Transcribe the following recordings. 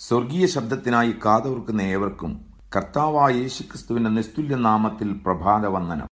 സ്വർഗീയ ശബ്ദത്തിനായി കാതോർക്കുന്ന ഏവർക്കും കർത്താവായ യേശുക്രിസ്തുവിന്റെ നിസ്തുല്യ നാമത്തിൽ പ്രഭാതവന്ദനം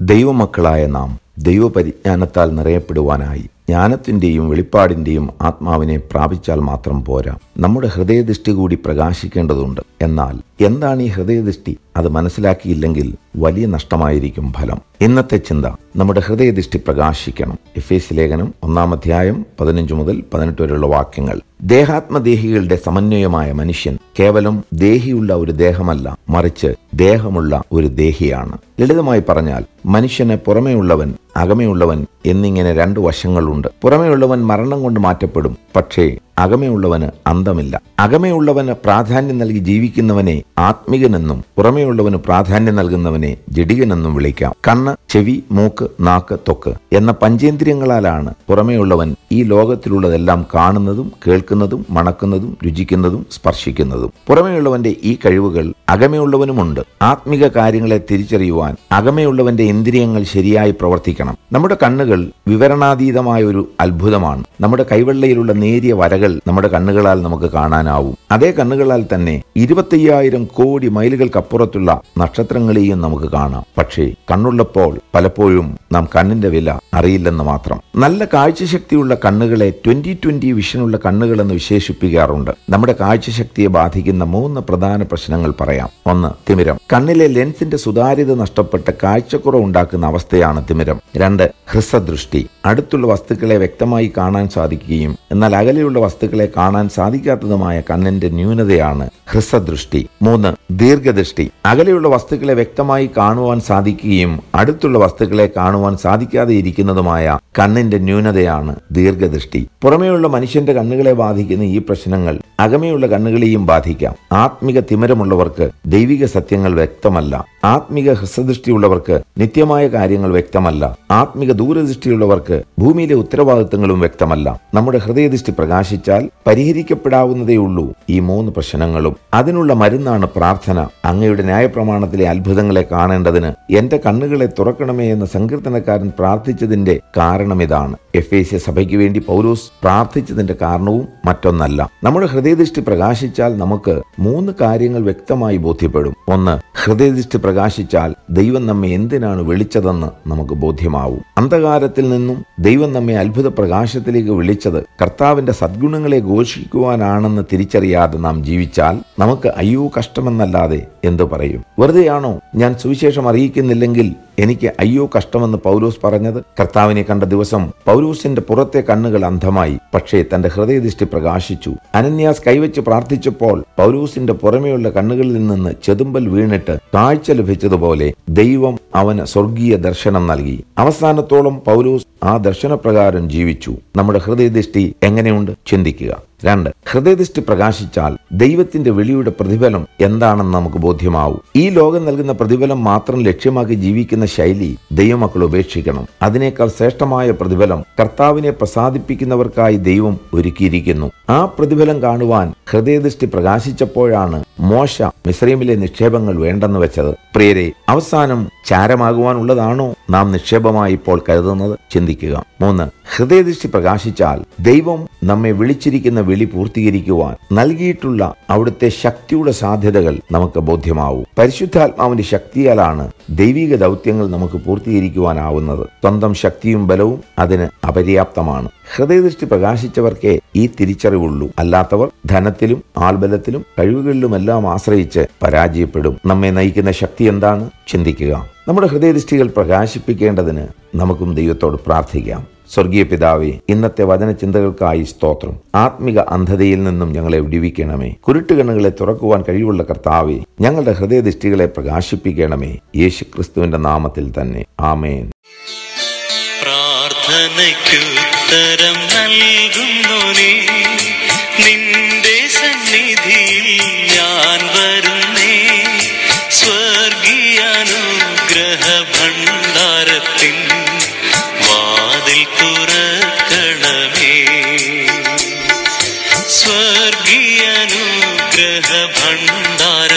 ദൈവമക്കളായ നാം ദൈവപരിജ്ഞാനത്താൽ നിറയപ്പെടുവാനായി ജ്ഞാനത്തിന്റെയും വെളിപ്പാടിന്റെയും ആത്മാവിനെ പ്രാപിച്ചാൽ മാത്രം പോരാ. നമ്മുടെ ഹൃദയദൃഷ്ടി കൂടി പ്രകാശിക്കേണ്ടതുണ്ട്. എന്നാൽ എന്താണ് ഈ ഹൃദയദൃഷ്ടി? അത് മനസ്സിലാക്കിയില്ലെങ്കിൽ വലിയ നഷ്ടമായിരിക്കും ഫലം. ഇന്നത്തെ ചിന്ത നമ്മുടെ ഹൃദയദൃഷ്ടി പ്രകാശിക്കണം. എഫ് എസ് ലേഖനം ഒന്നാം അധ്യായം പതിനഞ്ച് മുതൽ പതിനെട്ട് വരെയുള്ള വാക്യങ്ങൾ. ദേഹാത്മദേഹികളുടെ സമന്വയമായ മനുഷ്യൻ കേവലം ദേഹിയുള്ള ഒരു ദേഹമല്ല മറിച്ച് ദേഹമുള്ള ഒരു ദേഹിയാണ്. ലളിതമായി പറഞ്ഞാൽ മനുഷ്യന് പുറമേയുള്ളവൻ അകമയുള്ളവൻ എന്നിങ്ങനെ രണ്ട് വശങ്ങളുണ്ട്. പുറമേയുള്ളവൻ മരണം കൊണ്ട് മാറ്റപ്പെടും പക്ഷേ അകമയുള്ളവന് അന്തമില്ല. അകമയുള്ളവന് പ്രാധാന്യം നൽകി ജീവിക്കുന്നവനെ ആത്മികനെന്നും പുറമേയുള്ളവന് പ്രാധാന്യം നൽകുന്നവനെ ജഡികനെന്നും വിളിക്കാം. കണ്ണ് ചെവി മൂക്ക് നാക്ക് തൊക്ക് എന്ന പഞ്ചേന്ദ്രിയങ്ങളാലാണ് പുറമേയുള്ളവൻ ഈ ലോകത്തിലുള്ളതെല്ലാം കാണുന്നതും കേൾക്കുന്നതും മണക്കുന്നതും രുചിക്കുന്നതും സ്പർശിക്കുന്നതും. പുറമേയുള്ളവന്റെ ഈ കഴിവുകൾ അകമയുള്ളവനുമുണ്ട്. ആത്മിക കാര്യങ്ങളെ തിരിച്ചറിയുവാൻ അകമയുള്ളവന്റെ ഇന്ദ്രിയങ്ങൾ ശരിയായി പ്രവർത്തിക്കണം. നമ്മുടെ കണ്ണുകൾ വിവരണാതീതമായ ഒരു അത്ഭുതമാണ്. നമ്മുടെ കൈവെള്ളയിലുള്ള നേരിയ വരകൾ നമ്മുടെ കണ്ണുകളാൽ നമുക്ക് കാണാനാവും. അതേ കണ്ണുകളാൽ തന്നെ ഇരുപത്തയ്യായിരം കോടി മൈലുകൾക്കപ്പുറത്തുള്ള നക്ഷത്രങ്ങളെയും നമുക്ക് കാണാം. പക്ഷേ കണ്ണുള്ളപ്പോൾ പലപ്പോഴും നാം കണ്ണിന്റെ വില അറിയില്ലെന്ന് മാത്രം. നല്ല കാഴ്ചശക്തിയുള്ള കണ്ണുകളെ ട്വന്റി ട്വന്റി വിഷനുള്ള കണ്ണുകൾ എന്ന് വിശേഷിപ്പിക്കാറുണ്ട്. നമ്മുടെ കാഴ്ചശക്തിയെ ബാധിക്കുന്ന മൂന്ന് പ്രധാന പ്രശ്നങ്ങൾ പറയാം. ഒന്ന് തിമിരം. കണ്ണിലെ ലെൻസിന്റെ സുതാര്യത നഷ്ടപ്പെട്ട് കാഴ്ചക്കുറവ് ഉണ്ടാക്കുന്ന അവസ്ഥയാണ് തിമിരം. രണ്ട് ഹ്രസ്വദൃഷ്ടി. അടുത്തുള്ള വസ്തുക്കളെ വ്യക്തമായി കാണാൻ സാധിക്കുകയും എന്നാൽ അകലെയുള്ള വസ്തുക്കളെ കാണാൻ സാധിക്കാത്തതുമായ കണ്ണിന്റെ ന്യൂനതയാണ് ഹ്രസ്വദൃഷ്ടി. മൂന്ന് ദീർഘദൃഷ്ടി. അകലെയുള്ള വസ്തുക്കളെ വ്യക്തമായി കാണുവാൻ സാധിക്കുകയും അടുത്തുള്ള വസ്തുക്കളെ കാണുവാൻ സാധിക്കാതെ ഇരിക്കുന്നതുമായ കണ്ണിന്റെ ന്യൂനതയാണ് ദീർഘദൃഷ്ടി. പുറമേയുള്ള മനുഷ്യന്റെ കണ്ണുകളെ ബാധിക്കുന്ന ഈ പ്രശ്നങ്ങൾ അകമയുള്ള കണ്ണുകളെയും ബാധിക്കാം. ആത്മിക തിമരമുള്ളവർക്ക് ദൈവിക സത്യങ്ങൾ വ്യക്തമല്ല. ആത്മിക ഹ്രസ്വദൃഷ്ടിയുള്ളവർക്ക് നിത്യമായ കാര്യങ്ങൾ വ്യക്തമല്ല. ആത്മിക ദൂരദൃഷ്ടിയുള്ളവർക്ക് ഭൂമിയിലെ ഉത്തരവാദിത്തങ്ങളും വ്യക്തമല്ല. നമ്മുടെ ഹൃദയദൃഷ്ടി പ്രകാശിച്ചാൽ പരിഹരിക്കപ്പെടാവുന്നതേയുള്ളൂ ഈ മൂന്ന് പ്രശ്നങ്ങളും. അതിനുള്ള മരുന്നാണ് പ്രാർത്ഥന. അങ്ങയുടെ ന്യായപ്രമാണത്തിലെ അത്ഭുതങ്ങളെ കാണേണ്ടതിന് എന്റെ കണ്ണുകളെ തുറക്കണമേ എന്ന് സങ്കീർത്തനക്കാരൻ പ്രാർത്ഥിച്ചതിന്റെ കാരണം ഇതാണ്. എഫ് എ സഭയ്ക്ക് വേണ്ടി പൗലോസ് പ്രാർത്ഥിച്ചതിന്റെ കാരണവും മറ്റൊന്നല്ല. നമ്മുടെ ഹൃദയദൃഷ്ടി പ്രകാശിച്ചാൽ നമുക്ക് മൂന്ന് കാര്യങ്ങൾ വ്യക്തമായി ബോധ്യപ്പെടും. ഒന്ന് ഹൃദയദൃഷ്ടി പ്രകാശിച്ചാൽ ദൈവം നമ്മെ എന്തിനാണ് വിളിച്ചതെന്ന് നമുക്ക് ബോധ്യമാവും. അന്ധകാരത്തിൽ നിന്നും ദൈവം നമ്മെ അത്ഭുത പ്രകാശത്തിലേക്ക് വിളിച്ചത് കർത്താവിന്റെ സദ്ഗുണങ്ങളെ ഘോഷിക്കുവാനാണെന്ന് തിരിച്ചറിയാതെ നാം ജീവിച്ചാൽ നമുക്ക് അയ്യോ കഷ്ടമെന്നല്ലാതെ എന്തു പറയും? വെറുതെയാണോ? ഞാൻ സുവിശേഷം അറിയിക്കുന്നില്ലെങ്കിൽ എനിക്ക് അയ്യോ കഷ്ടമെന്ന് പൗലോസ് പറഞ്ഞത്? കർത്താവിനെ കണ്ട ദിവസം പൗലോസിന്റെ പുറത്തെ കണ്ണുകൾ അന്ധമായി. പക്ഷേ തന്റെ ഹൃദയദൃഷ്ടി പ്രകാശിച്ചു. അനന്യാസ് കൈവച്ച് പ്രാർത്ഥിച്ചപ്പോൾ പൗലോസിന്റെ പുറമെയുള്ള കണ്ണുകളിൽ നിന്ന് ചെതുമ്പൽ വീണിട്ട് കാഴ്ച ലഭിച്ചതുപോലെ ദൈവം അവന് സ്വർഗീയ ദർശനം നൽകി. അവസാനത്തോളം പൗലോസ് ആ ദർശനപ്രകാരം ജീവിച്ചു. നമ്മുടെ ഹൃദയദൃഷ്ടി എങ്ങനെയുണ്ട്? ചിന്തിക്കുക. രണ്ട് ഹൃദയദൃഷ്ടി പ്രകാശിച്ചാൽ ദൈവത്തിന്റെ വെളിയുടെ പ്രതിഫലം എന്താണെന്ന് നമുക്ക് ബോധ്യമാവും. ഈ ലോകം നൽകുന്ന പ്രതിഫലം മാത്രം ലക്ഷ്യമാക്കി ജീവിക്കുന്ന ശൈലി ദൈവമക്കൾ ഉപേക്ഷിക്കണം. അതിനേക്കാൾ ശ്രേഷ്ഠമായ പ്രതിഫലം കർത്താവിനെ പ്രസാദിപ്പിക്കുന്നവർക്കായി ദൈവം ഒരുക്കിയിരിക്കുന്നു. ആ പ്രതിഫലം കാണുവാൻ ഹൃദയദൃഷ്ടി പ്രകാശിച്ചപ്പോഴാണ് മോശ മിശ്രീമിലെ നിക്ഷേപങ്ങൾ വേണ്ടെന്ന് വെച്ചത്. പ്രിയരെ അവസാനം ചാരമാകുവാനുള്ളതാണോ നാം നിക്ഷേപമായി ഇപ്പോൾ കരുതുന്നത്? ചിന്തിക്കുക. മൂന്ന് ഹൃദയദൃഷ്ടി പ്രകാശിച്ചാൽ ദൈവം നമ്മെ വിളിച്ചിരിക്കുന്ന വിളി പൂർത്തീകരിക്കുവാൻ നൽകിയിട്ടുള്ള അവിടുത്തെ ശക്തിയുടെ സാധ്യതകൾ നമുക്ക് ബോധ്യമാവും. പരിശുദ്ധാത്മാവിന്റെ ശക്തിയാലാണ് ദൈവിക ദൗത്യങ്ങൾ നമുക്ക് പൂർത്തീകരിക്കുവാനാവുന്നത്. സ്വന്തം ശക്തിയും ബലവും അതിന് അപര്യാപ്തമാണ്. ഹൃദയദൃഷ്ടി പ്രകാശിച്ചവർക്കേ ഈ തിരിച്ചറിവുള്ളൂ. അല്ലാത്തവർ ധനത്തിലും ആൾബലത്തിലും കഴിവുകളിലുമെല്ലാം ആശ്രയിച്ച് പരാജയപ്പെടും. നമ്മെ നയിക്കുന്ന ശക്തി എന്താണ്? ചിന്തിക്കുക. നമ്മുടെ ഹൃദയദൃഷ്ടികൾ പ്രകാശിപ്പിക്കേണ്ടതിന് നമുക്കും ദൈവത്തോട് പ്രാർത്ഥിക്കാം. സ്വർഗീയ പിതാവേ ഇന്നത്തെ വചന ചിന്തകൾക്കായി സ്തോത്രം. ആത്മിക അന്ധതയിൽ നിന്നും ഞങ്ങളെ വിടിവിക്കണമേ. കുരുട്ടുകണ്ണുകളെ തുറക്കുവാൻ കഴിവുള്ള കർത്താവേ ഞങ്ങളുടെ ഹൃദയദൃഷ്ടികളെ പ്രകാശിപ്പിക്കണമേ. യേശു ക്രിസ്തുവിന്റെ നാമത്തിൽ തന്നെ. ആമേൻ. നീ. നിന്റെ ഞാൻ अनुग्रह भण्डार